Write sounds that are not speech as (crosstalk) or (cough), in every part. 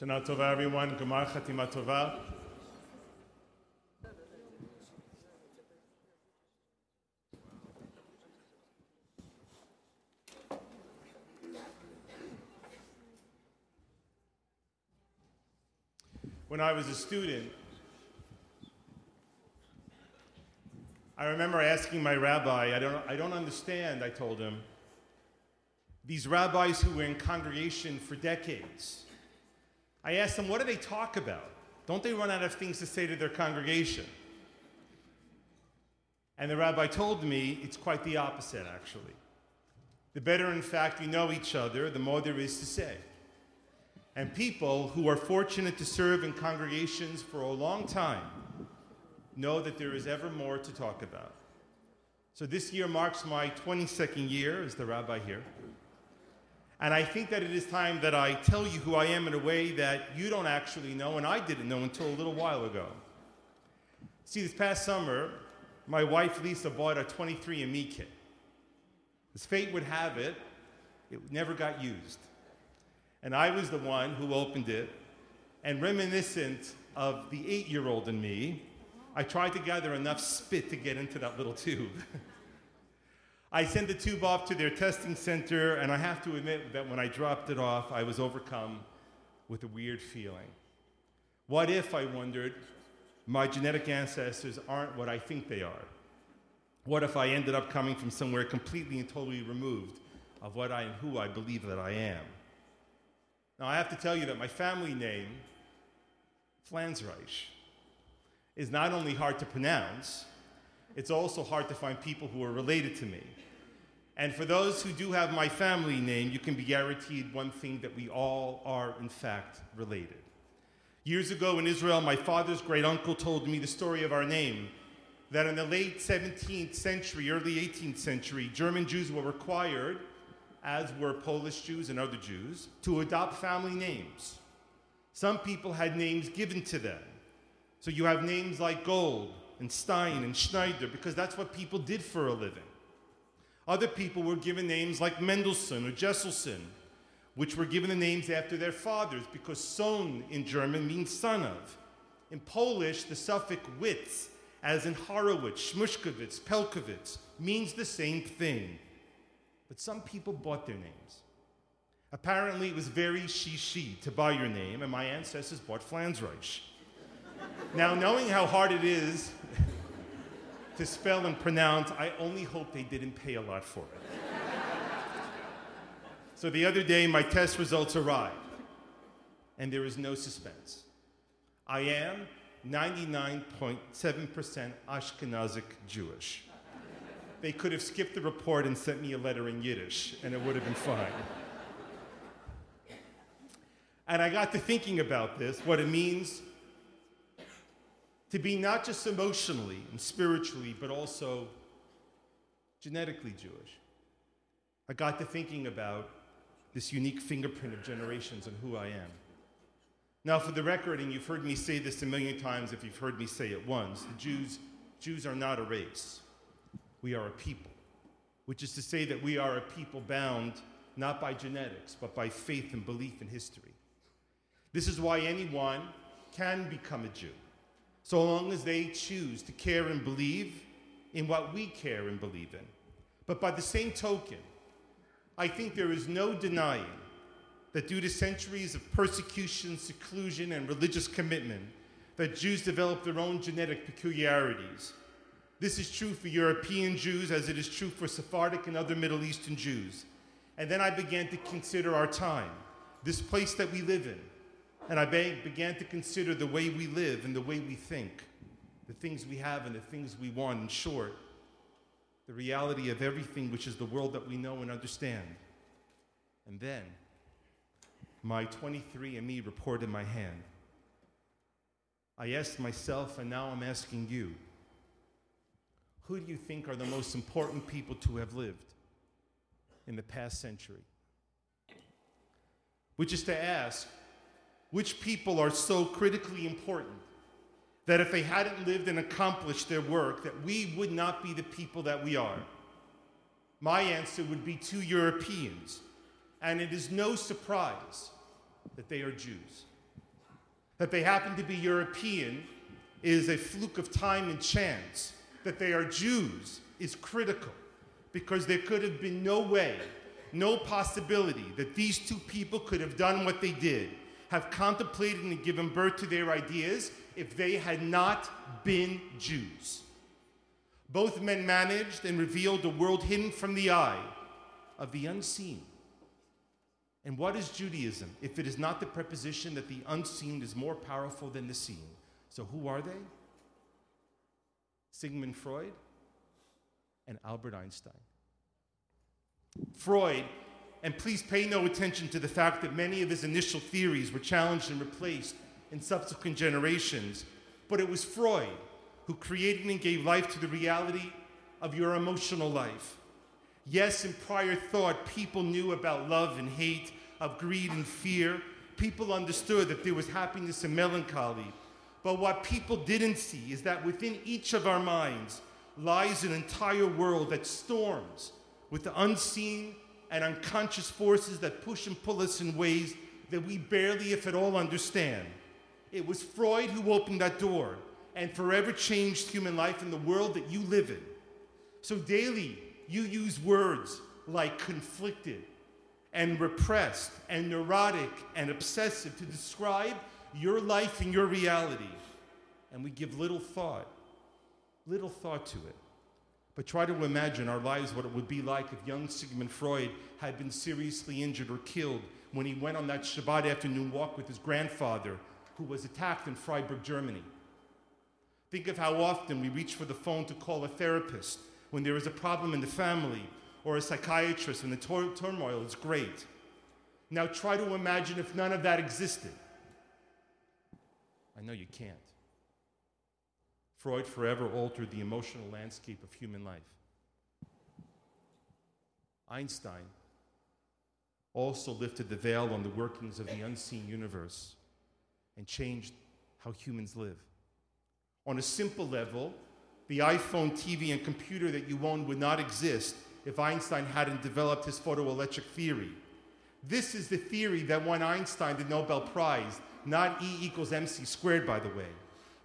Shana Tova, everyone. Gemar Chatima Tova. When I was a student, I remember asking my rabbi, I don't, I don't understand, I told him. These rabbis who were in congregation for decades, I asked them, what do they talk about? Don't they run out of things to say to their congregation? And the rabbi told me it's quite the opposite, actually. The better, in fact, we know each other, the more there is to say. And people who are fortunate to serve in congregations for a long time know that there is ever more to talk about. So this year marks my 22nd year as the rabbi here. And I think that it is time that I tell you who I am in a way that you don't actually know, and I didn't know until a little while ago. See, this past summer, my wife Lisa bought a 23andMe kit. As fate would have it, it never got used. And I was the one who opened it, and reminiscent of the eight year old in me, I tried to gather enough spit to get into that little tube. (laughs) I sent the tube off to their testing center, and I have to admit that when I dropped it off, I was overcome with a weird feeling. What if, I wondered, my genetic ancestors aren't what I think they are? What if I ended up coming from somewhere completely and totally removed of what I and who I believe that I am? Now, I have to tell you that my family name, Flansreich, is not only hard to pronounce, it's also hard to find people who are related to me. And for those who do have my family name, you can be guaranteed one thing that we all are, in fact, related. Years ago in Israel, my father's great uncle told me the story of our name that in the late 17th century, early 18th century, German Jews were required, as were Polish Jews and other Jews, to adopt family names. Some people had names given to them. So you have names like Gold and Stein and Schneider because that's what people did for a living. Other people were given names like Mendelssohn or Jesselson, which were given the names after their fathers because son in German means son of. In Polish, the suffix witz, as in Horowitz, Shmushkovitz, Pelkovitz, means the same thing. But some people bought their names. Apparently, it was very she to buy your name, and my ancestors bought Flansreich. Now, knowing how hard it is to spell and pronounce, I only hope they didn't pay a lot for it. so the other day, my test results arrived, and there is no suspense. I am 99.7% Ashkenazic Jewish. They could have skipped the report and sent me a letter in Yiddish, and it would have been fine. And I got to thinking about this, what it means to be not just emotionally and spiritually, but also genetically Jewish. I got to thinking about this unique fingerprint of generations and who I am. Now, for the record, and you've heard me say this a million times if you've heard me say it once, the Jews, Jews are not a race. We are a people, which is to say that we are a people bound not by genetics, but by faith and belief in history. This is why anyone can become a Jew so long as they choose to care and believe in what we care and believe in. But by the same token, I think there is no denying that due to centuries of persecution, seclusion, and religious commitment, that Jews developed their own genetic peculiarities. This is true for European Jews as it is true for Sephardic and other Middle Eastern Jews. And then I began to consider our time, this place that we live in, and I began to consider the way we live and the way we think, the things we have and the things we want, in short, the reality of everything which is the world that we know and understand. And then, my 23andMe report in my hand. I asked myself, and now I'm asking you who do you think are the most important people to have lived in the past century? Which is to ask, which people are so critically important that if they hadn't lived and accomplished their work, that we would not be the people that we are? My answer would be two Europeans, and it is no surprise that they are Jews. That they happen to be European is a fluke of time and chance. That they are Jews is critical because there could have been no way, no possibility that these two people could have done what they did, have contemplated and given birth to their ideas if they had not been Jews. Both men managed and revealed a world hidden from the eye of the unseen. And what is Judaism if it is not the preposition that the unseen is more powerful than the seen? So, who are they? Sigmund Freud and Albert Einstein. Freud, and please pay no attention to the fact that many of his initial theories were challenged and replaced in subsequent generations, but it was Freud who created and gave life to the reality of your emotional life. Yes, in prior thought, people knew about love and hate, of greed and fear. People understood that there was happiness and melancholy. But what people didn't see is that within each of our minds lies an entire world that storms with the unseen and unconscious forces that push and pull us in ways that we barely, if at all, understand. It was Freud who opened that door and forever changed human life in the world that you live in. So daily, you use words like conflicted and repressed and neurotic and obsessive to describe your life and your reality. And we give little thought, little thought to it. But try to imagine our lives, what it would be like if young Sigmund Freud had been seriously injured or killed when he went on that Shabbat afternoon walk with his grandfather, who was attacked in Freiburg, Germany. Think of how often we reach for the phone to call a therapist when there is a problem in the family or a psychiatrist when the tor- turmoil is great. Now try to imagine if none of that existed. I know you can't. Freud forever altered the emotional landscape of human life. Einstein also lifted the veil on the workings of the unseen universe and changed how humans live. On a simple level, the iPhone, TV, and computer that you own would not exist if Einstein hadn't developed his photoelectric theory. This is the theory that won Einstein the Nobel Prize, not E equals mc squared, by the way.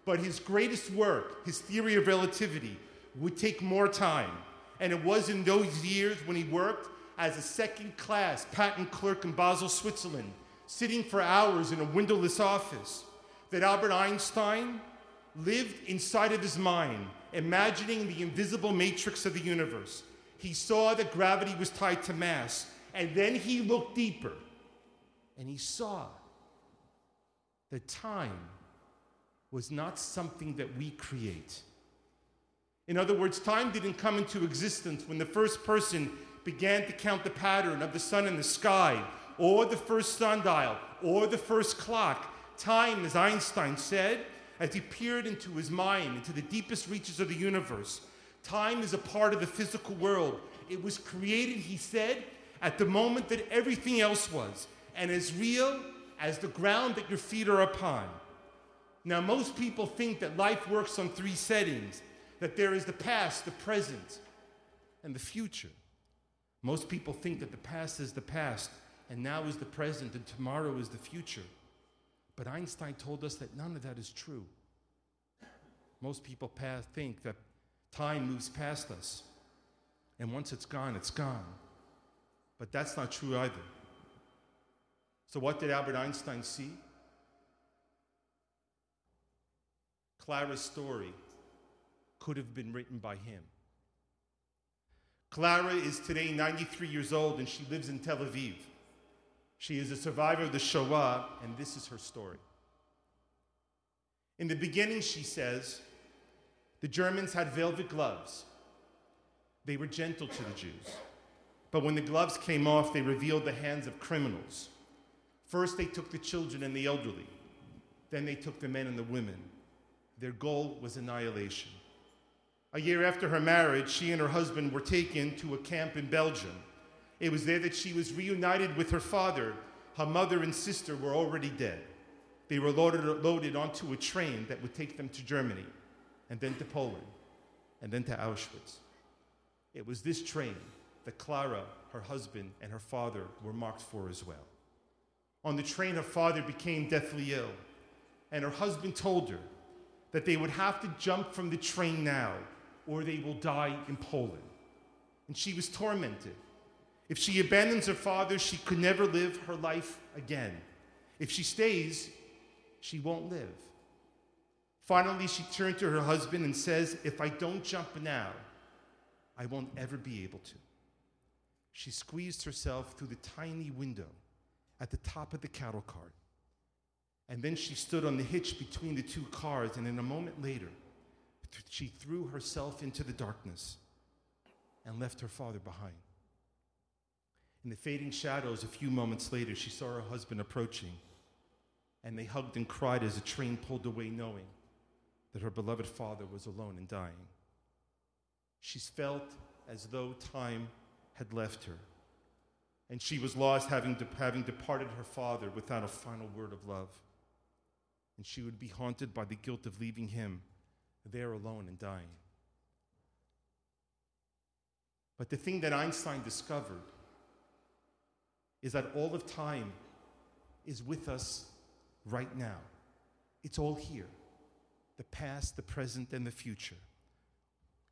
But his greatest work, his theory of relativity, would take more time. And it was in those years when he worked as a second class patent clerk in Basel, Switzerland, sitting for hours in a windowless office, that Albert Einstein lived inside of his mind, imagining the invisible matrix of the universe. He saw that gravity was tied to mass, and then he looked deeper and he saw that time was not something that we create. In other words, time didn't come into existence when the first person began to count the pattern of the sun in the sky, or the first sundial, or the first clock. Time, as Einstein said, as he peered into his mind, into the deepest reaches of the universe, time is a part of the physical world. It was created, he said, at the moment that everything else was, and as real as the ground that your feet are upon. Now, most people think that life works on three settings that there is the past, the present, and the future. Most people think that the past is the past, and now is the present, and tomorrow is the future. But Einstein told us that none of that is true. Most people pass, think that time moves past us, and once it's gone, it's gone. But that's not true either. So, what did Albert Einstein see? Clara's story could have been written by him. Clara is today 93 years old and she lives in Tel Aviv. She is a survivor of the Shoah, and this is her story. In the beginning, she says, the Germans had velvet gloves. They were gentle to the Jews. But when the gloves came off, they revealed the hands of criminals. First, they took the children and the elderly. Then, they took the men and the women. Their goal was annihilation. A year after her marriage, she and her husband were taken to a camp in Belgium. It was there that she was reunited with her father. Her mother and sister were already dead. They were loaded, loaded onto a train that would take them to Germany, and then to Poland, and then to Auschwitz. It was this train that Clara, her husband, and her father were marked for as well. On the train, her father became deathly ill and her husband told her that they would have to jump from the train now or they will die in Poland. And she was tormented. If she abandons her father, she could never live her life again. If she stays, she won't live. Finally, she turned to her husband and says, If I don't jump now, I won't ever be able to. She squeezed herself through the tiny window at the top of the cattle cart. And then she stood on the hitch between the two cars, and in a moment later, she threw herself into the darkness and left her father behind. In the fading shadows, a few moments later, she saw her husband approaching, and they hugged and cried as the train pulled away, knowing that her beloved father was alone and dying. She felt as though time had left her, and she was lost, having, de- having departed her father without a final word of love. And she would be haunted by the guilt of leaving him there alone and dying. But the thing that Einstein discovered is that all of time is with us right now. It's all here the past, the present, and the future.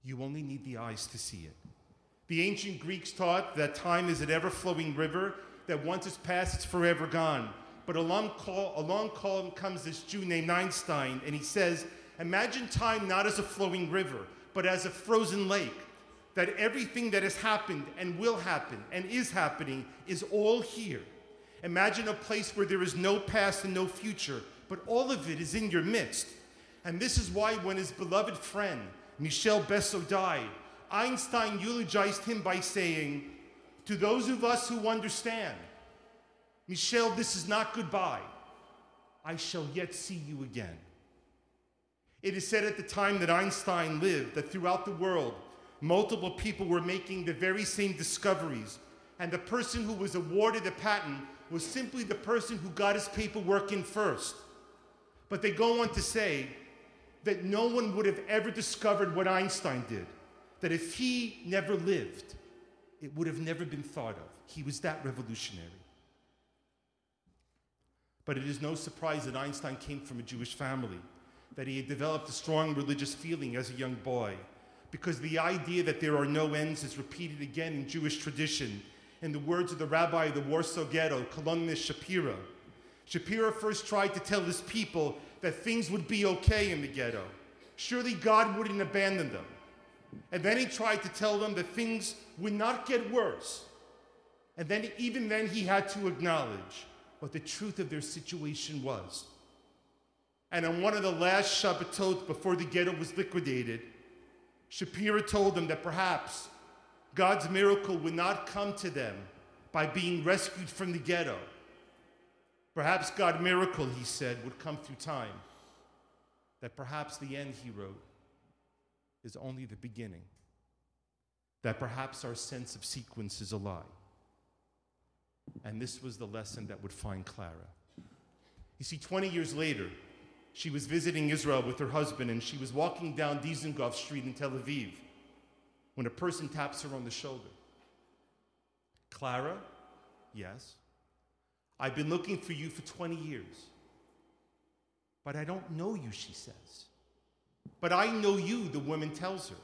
You only need the eyes to see it. The ancient Greeks taught that time is an ever flowing river, that once it's passed, it's forever gone. But along, call, along call comes this Jew named Einstein, and he says, Imagine time not as a flowing river, but as a frozen lake. That everything that has happened and will happen and is happening is all here. Imagine a place where there is no past and no future, but all of it is in your midst. And this is why, when his beloved friend, Michel Besso, died, Einstein eulogized him by saying, To those of us who understand, Michel, this is not goodbye. I shall yet see you again. It is said at the time that Einstein lived that throughout the world, multiple people were making the very same discoveries, and the person who was awarded a patent was simply the person who got his paperwork in first. But they go on to say that no one would have ever discovered what Einstein did, that if he never lived, it would have never been thought of. He was that revolutionary. But it is no surprise that Einstein came from a Jewish family that he had developed a strong religious feeling as a young boy, because the idea that there are no ends is repeated again in Jewish tradition. In the words of the rabbi of the Warsaw Ghetto, Kalonymus Shapira, Shapira first tried to tell his people that things would be okay in the ghetto. Surely God wouldn't abandon them. And then he tried to tell them that things would not get worse. And then, even then, he had to acknowledge what the truth of their situation was. And on one of the last Shabbatot before the ghetto was liquidated, Shapira told them that perhaps God's miracle would not come to them by being rescued from the ghetto. Perhaps God's miracle, he said, would come through time. That perhaps the end, he wrote, is only the beginning. That perhaps our sense of sequence is a lie. And this was the lesson that would find Clara. You see, 20 years later, she was visiting Israel with her husband, and she was walking down Dizengoff Street in Tel Aviv when a person taps her on the shoulder. Clara? Yes. I've been looking for you for 20 years. But I don't know you, she says. But I know you, the woman tells her.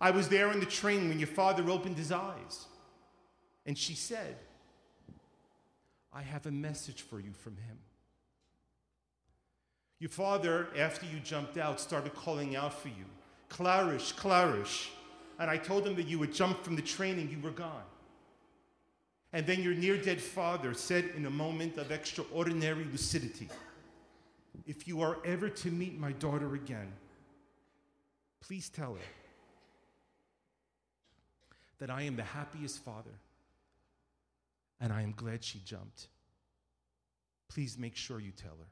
I was there on the train when your father opened his eyes. And she said, I have a message for you from him. Your father, after you jumped out, started calling out for you Clarish, Clarish. And I told him that you had jumped from the train and you were gone. And then your near dead father said in a moment of extraordinary lucidity If you are ever to meet my daughter again, please tell her that I am the happiest father and I am glad she jumped. Please make sure you tell her.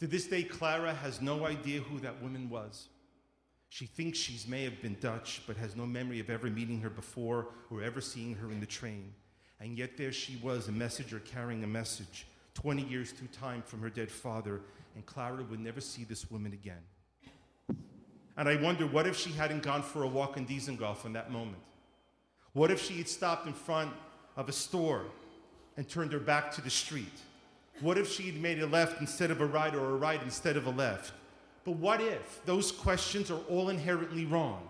To this day, Clara has no idea who that woman was. She thinks she may have been Dutch, but has no memory of ever meeting her before or ever seeing her in the train. And yet, there she was, a messenger carrying a message, 20 years through time from her dead father, and Clara would never see this woman again. And I wonder, what if she hadn't gone for a walk in Dizengoff in that moment? What if she had stopped in front of a store and turned her back to the street? What if she had made a left instead of a right or a right instead of a left? But what if those questions are all inherently wrong?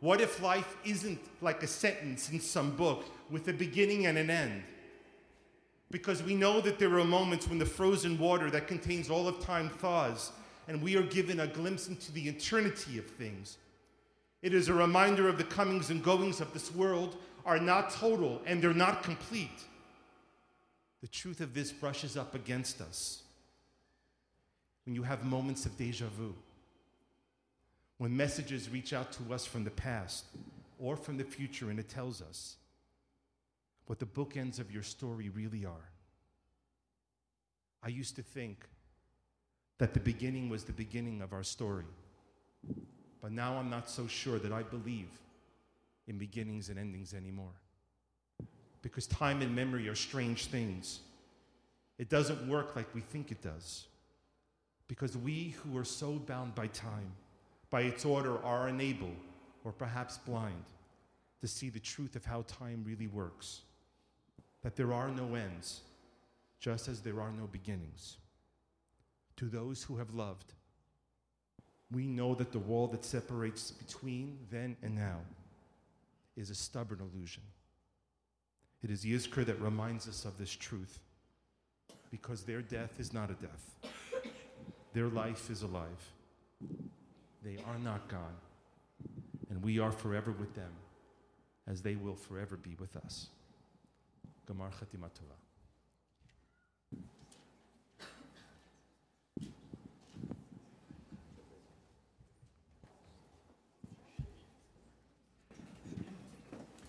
What if life isn't like a sentence in some book with a beginning and an end? Because we know that there are moments when the frozen water that contains all of time thaws, and we are given a glimpse into the eternity of things. It is a reminder of the comings and goings of this world are not total and they're not complete. The truth of this brushes up against us when you have moments of deja vu, when messages reach out to us from the past or from the future and it tells us what the bookends of your story really are. I used to think that the beginning was the beginning of our story, but now I'm not so sure that I believe in beginnings and endings anymore. Because time and memory are strange things. It doesn't work like we think it does. Because we who are so bound by time, by its order, are unable, or perhaps blind, to see the truth of how time really works. That there are no ends, just as there are no beginnings. To those who have loved, we know that the wall that separates between then and now is a stubborn illusion. It is Yizkor that reminds us of this truth because their death is not a death, their life is alive. They are not gone, and we are forever with them as they will forever be with us. Gemar Chatima Tova.